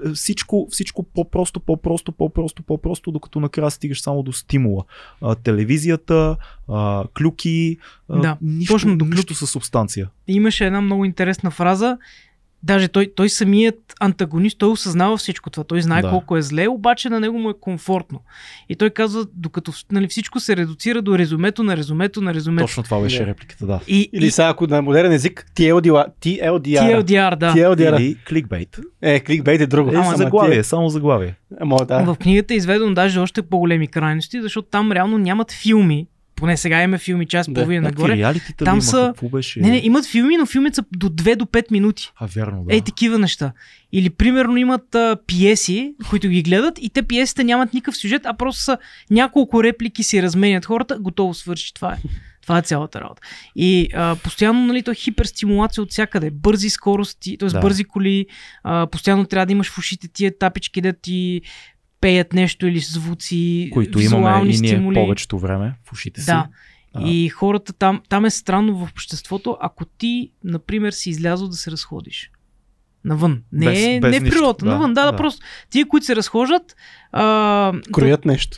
Е, Всичко, всичко по-просто, по-просто, по-просто, по-просто, докато накрая стигаш само до стимула. А, телевизията, а, клюки, а, Да, нищо, точно до нищо със субстанция. Имаше една много интересна фраза. Даже той, той самият антагонист, той осъзнава всичко това. Той знае Да. колко е зле, обаче на него му е комфортно. И той казва, докато нали, всичко се редуцира до резюмето на резюмето на резюмето. Точно това беше Да. репликата, да. И, Или и сега, ако на модерен език, TLDR. TLDR. TLDR, да. TLDR. Или кликбейт. Е, кликбейт е друго. Е, Ама заглавие, само заглавие. Ама, да. В книгата е изведено даже още по-големи крайности, защото там реално нямат филми. Поне сега има филми, час Да. половина Някакви нагоре. Там ли са-? Какво беше? Не, не, имат филми, но филмите са до 2 до 5 минути. А, вярно, да. Ей, такива неща. Или примерно имат а, пиеси, които ги гледат и те пиесите нямат никакъв сюжет, а просто са няколко реплики си разменят хората, готово свърши. Това е. Това е цялата работа. И а, постоянно, нали, то е хиперстимулация от всякъде. Бързи скорости, т.е. Да. бързи коли, а, постоянно трябва да имаш в ушите тия тапички, да ти пеят нещо или звуци, които визуални имаме и ние стимули. повечето време в ушите си. Да. А. И хората там, там е странно в обществото, ако ти, например, си излязъл да се разходиш. Навън. Не, Без- без, без не в нищо, природата, да, навън. Да, да, да. просто. Тия, които се разхождат, а, Кроят нещо.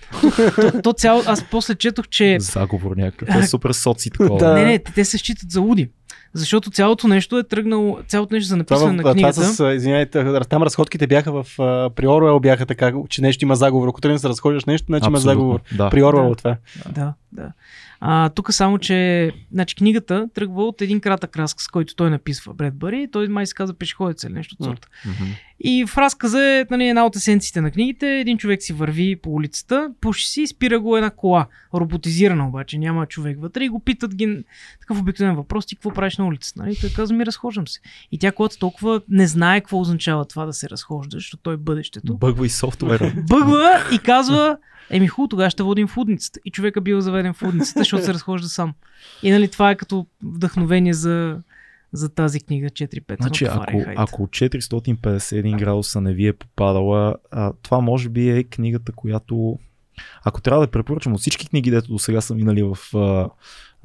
то, то цяло, аз после четох, че Заговор някакъв. Е супер соци такова. Да. не, не, те, те се считат за луди. Защото цялото нещо е тръгнало, цялото нещо за Това, написане в, на това книгата. с, а, извиняйте, там разходките бяха в, при Оруел бяха така, че нещо има заговор. Ако тръгнеш да се разходиш нещо, значи има заговор. Да. При Оруел Да. това. Да. Да. А, тук само, че значи, книгата тръгва от един кратък разказ, който той написва Бредбъри. Той май се казва пешеходец или нещо от сорта. И в разказа е нали, една от есенциите на книгите. Един човек си върви по улицата, пуши си, спира го една кола. Роботизирана обаче, няма човек вътре и го питат ги такъв обикновен въпрос, ти какво правиш на улицата? Нали? Той казва, ми разхождам се. И тя колата толкова не знае какво означава това да се разхожда, защото той е бъдещето. Бъгва и софтуера. Бъгва и казва, еми хубаво, тогава ще водим в лудницата. И човека бил заведен в лудницата, защото се разхожда сам. И нали, това е като вдъхновение за, за тази книга 4-5 Значи, ако, ако 451 градуса не ви е попадала, а, това може би е книгата, която ако трябва да препоръчам от всички книги, дето до сега са минали в а,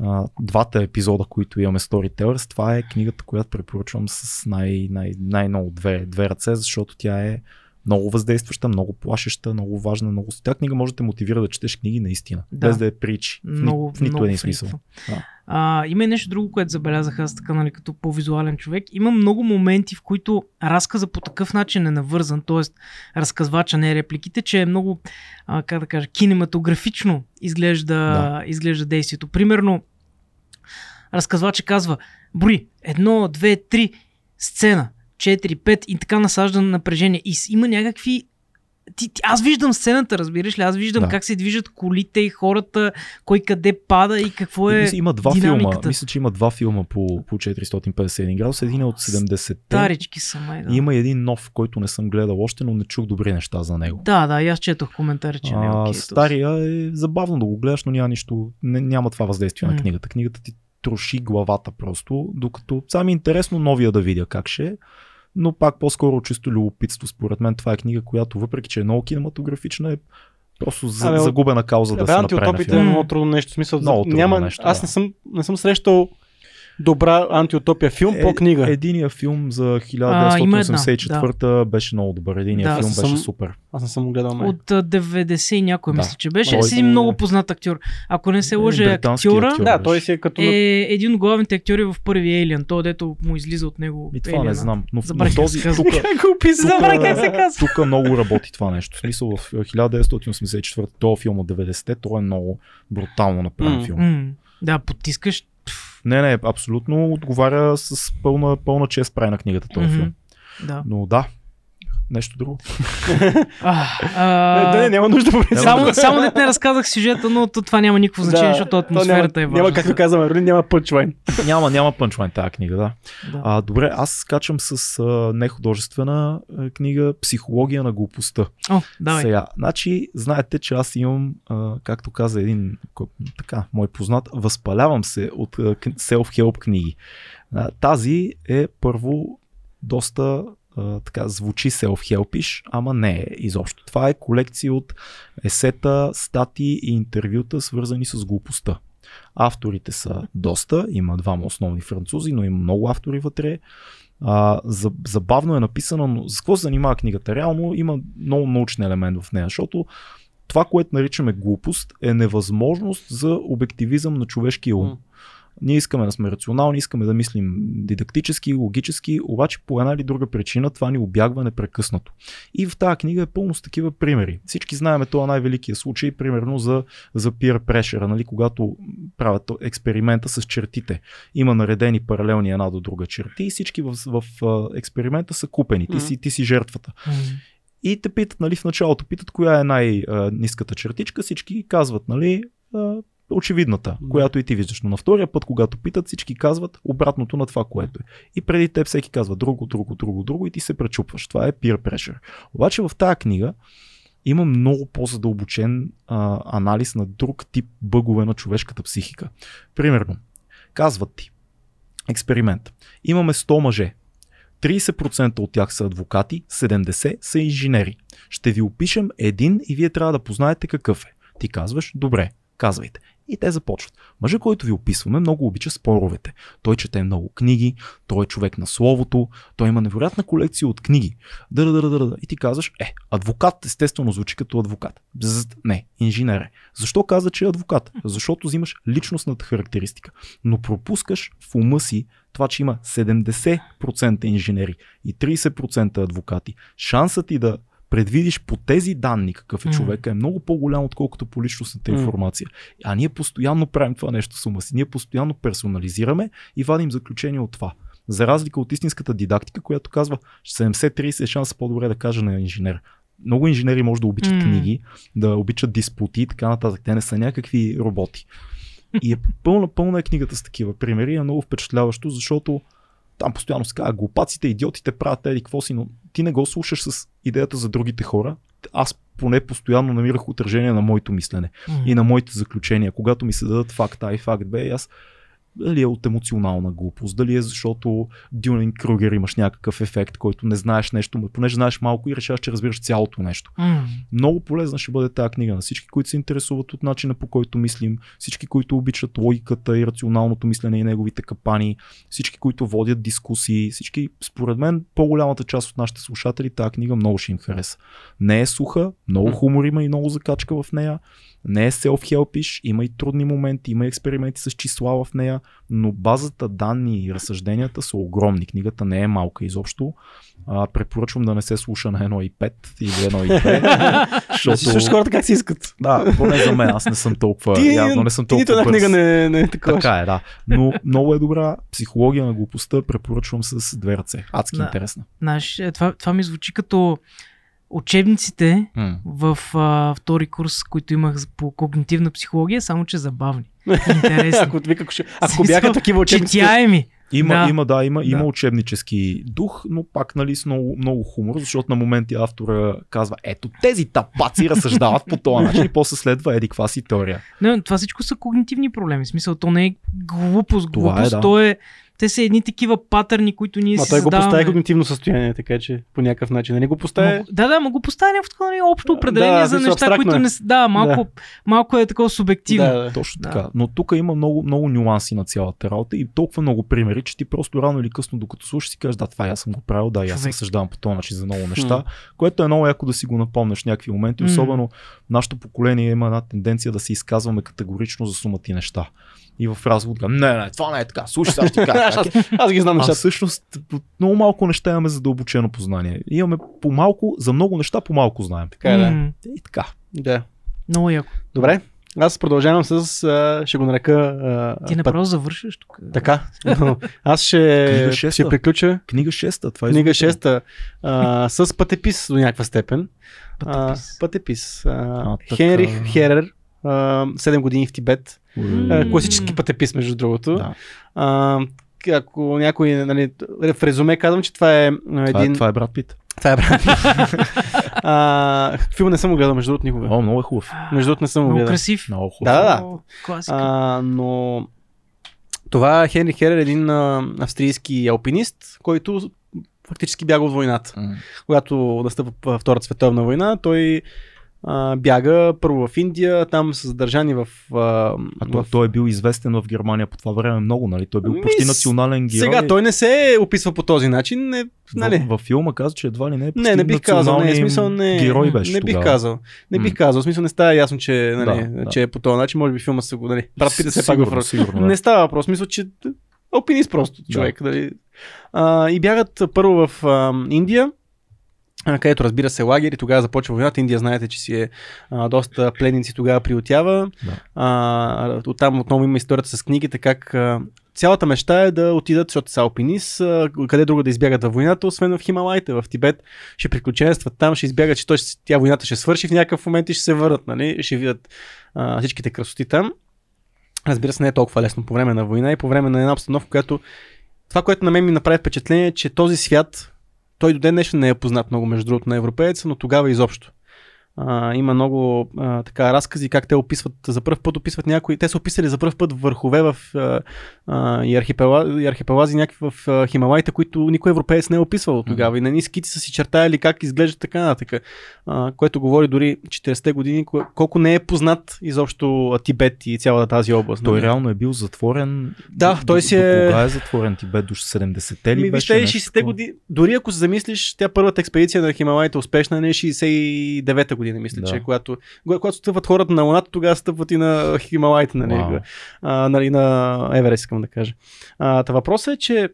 а, двата епизода, които имаме Storytellers, това е книгата, която препоръчвам с най- най- най-много две, две ръце, защото тя е много въздействаща, много плашеща, много важна, много... Тя книга може да те мотивира да четеш книги наистина, Да. без да е причи. В, ни- много, в нито много един смисъл. Да. А, има и нещо друго, което забелязах аз така, нали, като по-визуален човек. Има много моменти, в които разказа по такъв начин е навързан, т.е. разказвача, не репликите, че е много, а, как да кажа, кинематографично изглежда, Да. изглежда действието. Примерно, разказвача казва, брои, едно, две, три, сцена, 4, 5 и така насажда на напрежение. И има някакви ти, ти, аз виждам сцената, разбираш ли? Аз виждам Да. как се движат колите и хората, кой къде пада и какво е мисля, има два филма. динамиката. Мисля, че има два филма по, по 451 градуса. Един е от 70-те. Старички са, май, да. И има един нов, който не съм гледал още, но не чух добри неща за него. Да, да, и аз четох коментари, че не е окей. стария е забавно да го гледаш, но няма нищо, не, няма това въздействие М. на книгата. Книгата ти троши главата просто, докато сами е интересно новия да видя как ще е. Но пак по-скоро чисто любопитство. Според мен това е книга, която въпреки, че е много кинематографична, е просто за, Абе, загубена кауза да се направи на антиутопите е много трудно нещо. Смисъл, Много трудно няма, нещо, аз да. не съм, не съм срещал добра антиутопия филм по книга. Е, единия филм за А, има една, 1984 беше много добър. Единия Да. филм Аз беше съм- супер. Аз не съм го гледал. май. От а, 90 и някой Да. мисля, че беше. Той един си- много познат актьор. Ако не се Е, лъже актьора, актьор. Да, той си е като... е един от главните актьори в първи Alien. То, дето му излиза от него. И това не Alien-а. знам. Но, но Забравих как този тук, казва. тук много работи това нещо. В смисъл в 1984 този филм от 90-те, той е много брутално направен М. филм. М, Да, потискаш. Не, не, абсолютно отговаря с пълна, пълна чест прави на книгата този мгм. филм. Да. Но да, нещо друго. А, Не, а, да, не, няма нужда да Само, само дете не разказах сюжета, но то, това няма никакво значение, защото то атмосферата няма, е важна. Няма, както казваме, Ролин, няма пънчлайн. няма, няма пънчлайн тази книга, да. Да. А, добре, аз скачам с а, нехудожествена а, книга Психология на глупостта. О, давай. Сега, значи, знаете, че аз имам, а, както каза един така, мой познат, възпалявам се от а, self-help книги. А, тази е първо доста а, така, звучи self-helpish, ама не е изобщо. Това е колекция от есета, стати и интервюта, свързани с глупостта. Авторите са доста, има двама основни французи, но има много автори вътре. А, за- забавно е написано, но с какво се занимава книгата? Реално има много научен елемент в нея, защото това, което наричаме глупост, е невъзможност за обективизъм на човешкия ум. М. Ние искаме да сме рационални, искаме да мислим дидактически, логически, обаче по една или друга причина това ни обягва непрекъснато. И в тази книга е пълно с такива примери. Всички знаем това най-великия случай, примерно за, за peer pressure, нали, когато правят експеримента с чертите. Има наредени паралелни една до друга черти и всички в, в, в експеримента са купени. Ти, си, ти си жертвата. И те питат, нали, в началото питат коя е най-низката чертичка, всички казват, нали, очевидната, Да. която и ти виждаш. Но на втория път, когато питат, всички казват обратното на това, което е. И преди теб всеки казва друго, друго, друго, друго и ти се пречупваш. Това е peer pressure. Обаче в тази книга има много по-задълбочен а, анализ на друг тип бъгове на човешката психика. Примерно, казват ти, експеримент. Имаме 100 мъже. 30% от тях са адвокати, 70% са инженери. Ще ви опишем един и вие трябва да познаете какъв е. Ти казваш, добре, казвайте. И те започват. Мъжа, който ви описваме, много обича споровете. Той чете много книги, той е човек на словото, той има невероятна колекция от книги. Дъра, дъра, дъра. И ти казваш, е, адвокат естествено звучи като адвокат. Бзз, не, инженер е. Защо каза, че е адвокат? Защото взимаш личностната характеристика, но пропускаш в ума си това, че има 70% инженери и 30% адвокати. Шансът ти да предвидиш по тези данни какъв е М. човек, е много по-голям, отколкото по личностната информация. А ние постоянно правим това нещо с ума си. Ние постоянно персонализираме и вадим заключение от това. За разлика от истинската дидактика, която казва 70-30 е шанс по-добре да кажа на инженер. Много инженери може да обичат М. книги, да обичат диспути и така нататък. Те не са някакви роботи. И е пълна, пълна е книгата с такива примери. Е много впечатляващо, защото там постоянно се казва, глупаците, идиотите правят еди какво си, но ти не го слушаш с идеята за другите хора. Аз поне постоянно намирах отражение на моето мислене М. и на моите заключения. Когато ми се дадат факт А и факт Б, аз дали е от емоционална глупост, дали е защото Дюнин Кругер имаш някакъв ефект, който не знаеш нещо, понеже знаеш малко и решаваш, че разбираш цялото нещо. М. Много полезна ще бъде тази книга на всички, които се интересуват от начина по който мислим, всички, които обичат логиката и рационалното мислене и неговите капани, всички, които водят дискусии, всички, според мен, по-голямата част от нашите слушатели тази книга много ще им хареса. Не е суха, много хумор има и много закачка в нея, не е self-helpish, има и трудни моменти, има и експерименти с числа в нея, но базата данни и разсъжденията са огромни. Книгата не е малка изобщо. А, препоръчвам да не се слуша на 1.5 или 1.2, Да си слушаш хората как си искат. да, поне за мен, аз не съм толкова, Ти, явно не съм ти нито толкова една бърз. книга не, не е такова. Така е, да. Но много е добра. Психология на глупостта препоръчвам с две ръце. Адски Да. интересна. Знаеш, е, това, това ми звучи като учебниците М. в а, втори курс, които имах по когнитивна психология, само че забавни. Интересни. ако, ако, ще- ако бяха такива учебници. Четяеми. Има, Да. има, да, има, има Да. учебнически дух, но пак нали, с много, много хумор, защото на моменти автора казва, ето тези тапаци разсъждават по този начин и после следва еди каква си теория. Не, това всичко са когнитивни проблеми. В смисъл, то не е глупост, Това е, глупост, да. то е... Те са едни такива патърни, които ние Ма си той го поставя когнитивно състояние, така че по някакъв начин. Не го поставя. Ма- Да, да, ма го поставя някакво такова нали, общо определение Да, за неща, абстрактно които е. не са. Да, малко, малко е такова субективно. Да, да. Точно Да. така. Но тук има много, много нюанси на цялата работа и толкова много примери, че ти просто рано или късно, докато слушаш, си кажеш, да, това аз съм го правил, да, и аз Човек. разсъждавам по този начин за много неща, което е много яко да си го напомняш в някакви моменти, особено нашето поколение има една тенденция да се изказваме категорично за сумати неща. И в разговор, не, не, това не е така, слушай, сега ще ти кажа. е. Аз ги знам А нещата. всъщност много малко неща имаме задълбочено познание. Имаме по малко, за много неща по малко знаем. Така е, да. М, И така. да. Много яко. Добре. Аз продължавам с, а, ще го нарека... А, Ти път- направо завършваш тук. Така. Но Аз ще, Книга шеста. ще приключа Книга 6, това е книга изумително. 6 а, с пътепис до някаква степен. Пътепис. А, пътепис. А, А, така. Хенрих Херер, 7 години в Тибет. А, класически пътепис, между другото. Да. А, ако някой, нали, в резюме казвам, че това е а, Това, е, един... това е брат Пит. Това е брат. а, филма не съм го гледал, между другото, никога. О, много е хубав. Между другото не съм го Много гледал. красив. Много хубав. Да, да, да. А, но това е Хенри Херер, един а, австрийски алпинист, който фактически бяга от войната. М. Когато настъпва Втората световна война, той а, бяга първо в Индия, там са задържани в... А, А той, в... той е бил известен в Германия по това време много, нали? Той е бил Ми, почти национален герой. Сега той не се описва по този начин, не, нали? в, във филма каза, че едва ли не е Не, не бих казал, не, в смисъл не, герой беше не бих тогава. казал. Не бих казал, в смисъл не става ясно, че, нали, Да, да. че е по този начин, може би филма са го, нали, Брат Пита се пак Сигурно, в сигурно, да. Не става въпрос, мисля, че алпинист просто човек. Дали. А, и бягат първо в а, Индия, където разбира се лагери, тогава започва войната. Индия знаете, че си е а, доста пленници тогава приотява. Да. А, оттам отново има историята с книгите, как а, цялата мечта е да отидат, защото са алпинист, къде друго да избягат във войната, освен в Хималайте, в Тибет. Ще приключенстват там, ще избягат, че той, тя войната ще свърши в някакъв момент и ще се върнат, нали? ще видят а, всичките красоти там. Разбира се, не е толкова лесно по време на война и по време на една обстановка, която това, което на мен ми направи впечатление е, че този свят, той до ден днешен не е познат много между другото на европееца, но тогава изобщо. А, има много а, така разкази как те описват за първ път описват някои. Те са описали за първ път върхове в а, а, и, архипела, и архипелази някакви в а, Хималайте, които никой европеец не е описвал тогава. И на ниските са си чертаяли как изглежда така нататък. А, което говори дори 40-те години, колко не е познат изобщо Тибет и цялата тази област. Той нали? реално е бил затворен. Да, той си е- Кога е затворен Тибет? До 70-те ли Ми, беше? вижте, нещо 60-те такова? години. Дори ако се замислиш, тя първата експедиция на Хималайта успешна не е 69-та година, мисля, Да. че когато, когато стъпват хората на Луната, тогава стъпват и на Хималайта, нали, а, нали на Еверест, искам да кажа. А, та въпросът е, че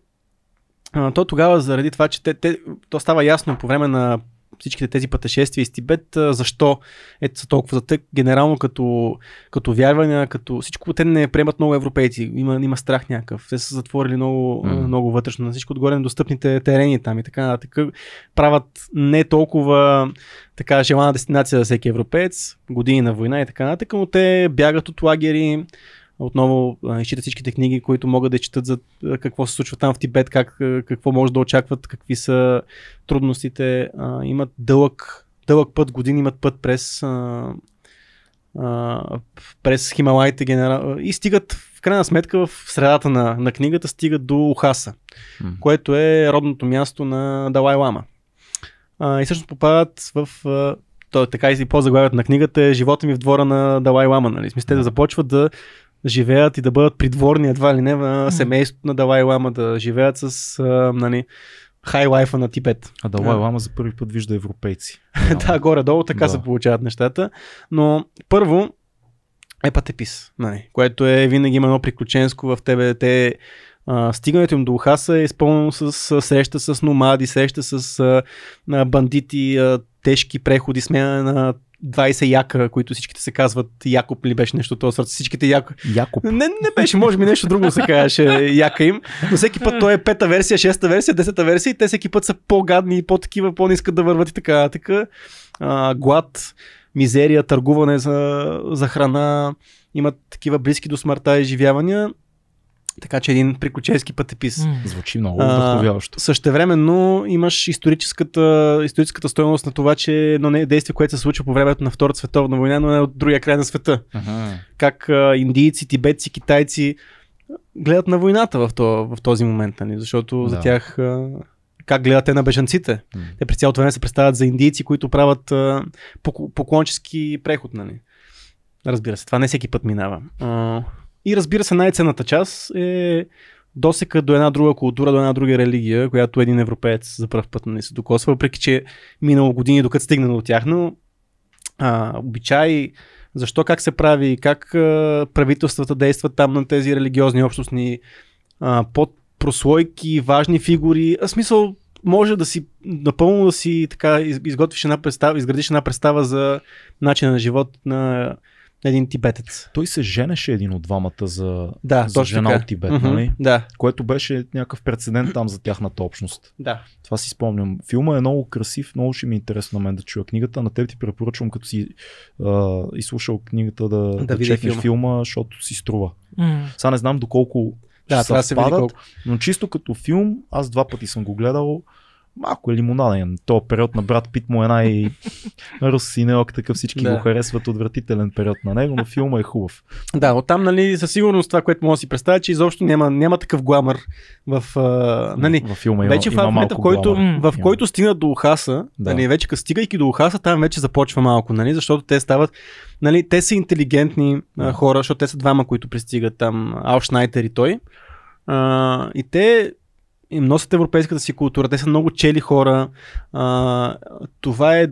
то тогава заради това, че те, те, то става ясно по време на всичките тези пътешествия из Тибет, защо ето са толкова за те, генерално като, като вярвания, като всичко, те не приемат много европейци, има, има страх някакъв, те са затворили много, mm. много вътрешно. На всичко отгоре на достъпните терени там и така нататък. Правят не толкова така желана дестинация за всеки европеец, години на война и така нататък, но те бягат от лагери, отново а, изчитат всичките книги, които могат да четат за какво се случва там в Тибет, как, какво може да очакват, какви са трудностите. А, имат дълъг, дълъг път, години имат път през, а, а, през Хималаите генерал... и стигат в крайна сметка в средата на, на книгата стигат до Ухаса, М. което е родното място на Далай Лама. А, и всъщност попадат в а, то, така и по-заглавието на книгата е живота ми в двора на Далай Лама. Нали? В Смисъл, те да започват да живеят и да бъдат придворни едва ли не на семейството на Далай Лама, да живеят с а, нали, хай лайфа на Тибет. А Далай Лама за първи път вижда европейци. да, горе-долу така Да. се получават нещата. Но първо е пътепис, нали, което е винаги има едно приключенско в тебе. Те а, стигането им до Ухаса е изпълнено с а, среща с номади, среща с а, а, бандити, а, тежки преходи, смяна на 20 яка, които всичките се казват Якоб ли беше нещо това, всичките яко. Якоб. Не, не беше, може би нещо друго се казваше яка им, но всеки път той е пета версия, шеста версия, десета версия и те всеки път са по-гадни и по-такива, по-не искат да върват и така. така а, глад, мизерия, търгуване за, за храна, имат такива близки до смъртта изживявания. Така че един приключенски пътепис. Звучи много вдъхновяващо. Същевременно имаш историческата, историческата стоеност на това, че едно не е действие, което се случва по времето на Втората световна война, но е от другия край на света Ага. как а, индийци, тибетци, китайци гледат на войната в, то, в този момент, нали? защото да. за тях а, как гледат те на бежанците. М. Те през цялото време се представят за индийци, които правят а, пок- поклончески преход. Нали? Разбира се, това не всеки път минава. А, и разбира се, най-ценната част е досека до една друга култура, до една друга религия, която един европеец за първ път не се докосва, въпреки че е минало години докато стигна до тях, но а, обичай, защо как се прави, как а, правителствата действат там на тези религиозни общностни а, под важни фигури. А, смисъл, може да си напълно да си така из- изготвиш една представа, изградиш една представа за начина на живот на един тибетец. Той се женеше един от двамата за, Да, за жена така. от Тибет, Мгм, нали? Да, Което беше някакъв прецедент там за тяхната общност. да. Това си спомням. Филма е много красив, много ще ми е интересно на мен да чуя книгата. На теб ти препоръчвам, като си а, изслушал книгата да, да, да чекнеш филма. филма, защото си струва. М. Сега не знам доколко Да, ще да се съвпадат, колко. но чисто като филм, аз два пъти съм го гледал. Малко е лимонаден. То период на брат Пит му е най Русинелък, такъв всички Да. го харесват, отвратителен период на него, но филма е хубав. Да, оттам, нали, със сигурност това, което мога да си представя, че изобщо няма, няма такъв гламър в... А, нали, Във филма има, вече има в момента, в който, глама. в който стигнат до Ухаса, Да. нали, вече стигайки до Ухаса, там вече започва малко, нали, защото те стават, нали, те са интелигентни Да. хора, защото те са двама, които пристигат там, Ал Шнайтер и той. А, и те им носят европейската си култура, те са много чели хора. А, това е,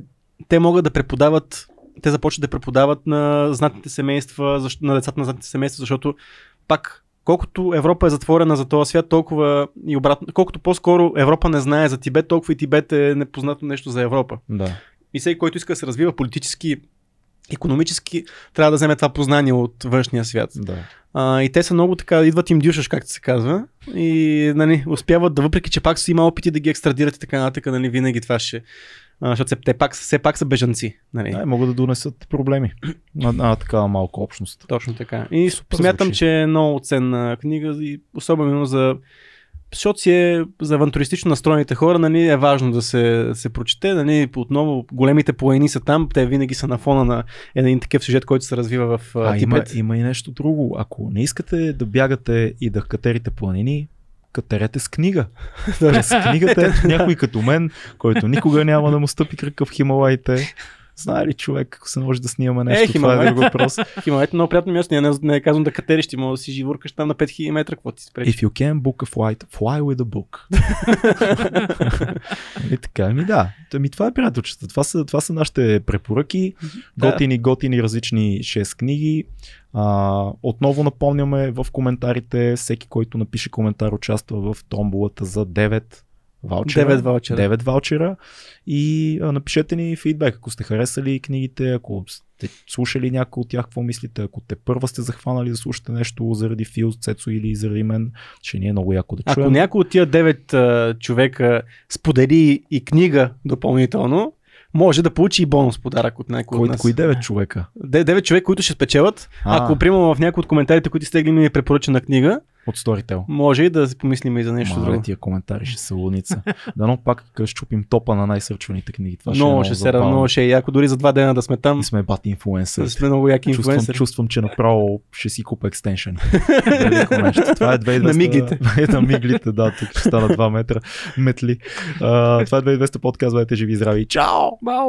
те могат да преподават, те започват да преподават на знатните семейства, защо, на децата на знатните семейства, защото пак колкото Европа е затворена за този свят, толкова и обратно, колкото по-скоро Европа не знае за Тибет, толкова и Тибет е непознато нещо за Европа. Да. И всеки, който иска да се развива политически, економически, трябва да вземе това познание от външния свят. да. А, и те са много така, идват им дюшаш, както се казва. И нали, успяват да, въпреки че пак са има опити да ги екстрадират и така нататък, нали, винаги това ще. А, защото се- те пак, все пак са бежанци. Нали. Да, могат да донесат проблеми на, на такава малка общност. Точно така. И Супер смятам, звучи. че е много ценна книга, и особено за защото си е за авантуристично настроените хора, нали, е важно да се, се прочете. Нали, отново, големите планини са там, те винаги са на фона на един такъв сюжет, който се развива в А, има, има и нещо друго. Ако не искате да бягате и да катерите планини, катерете с книга. с книгата някой като мен, който никога няма да му стъпи кръка в Хималаите. Знае ли човек, ако се може да снимаме нещо, Е, това е друг въпрос. Хималайт е много приятно място. Не, не е казвам да катериш, ти може да си живуркаш там на 5000 метра, какво ти спреш. If you can book a flight, fly with a book. И така, ми да. Ами това е приятелчета. Това са, това са нашите препоръки. Готини, готини различни 6 книги. А, отново напомняме в коментарите, всеки, който напише коментар, участва в томболата за 9 ваучера. 9 ваучера. 9 ваучера. И а, напишете ни фидбек, ако сте харесали книгите, ако сте слушали някой от тях, какво мислите, ако те първа сте захванали да слушате нещо заради Фил, Цецо или заради мен, ще ни е много яко да чуем. Ако някой от тия 9 а, човека сподели и книга допълнително, може да получи и бонус подарък от някой Кой, от нас. кои 9 човека? Де- 9 човека, които ще спечелят. А. Ако, примерно, в някои от коментарите, които сте ми е препоръчена книга, От Storytel. може и да си помислим и за нещо Мале, друго. тия коментари ще са лудница. Дано пак щупим топа на най-сърчваните книги. Това Много ще, ще се е радвам, много ще е яко, дори за два дена да сме там. И сме бати инфлуенсър. Сме много яки Чувствам, инфлуенсъри. чувствам, че направо ще си купа екстеншън. Това е 2200... На миглите. на миглите, да, тук ще стана 2 метра метли. А, това е 2200 подкаст, бъдете живи и здрави. Чао! Бао!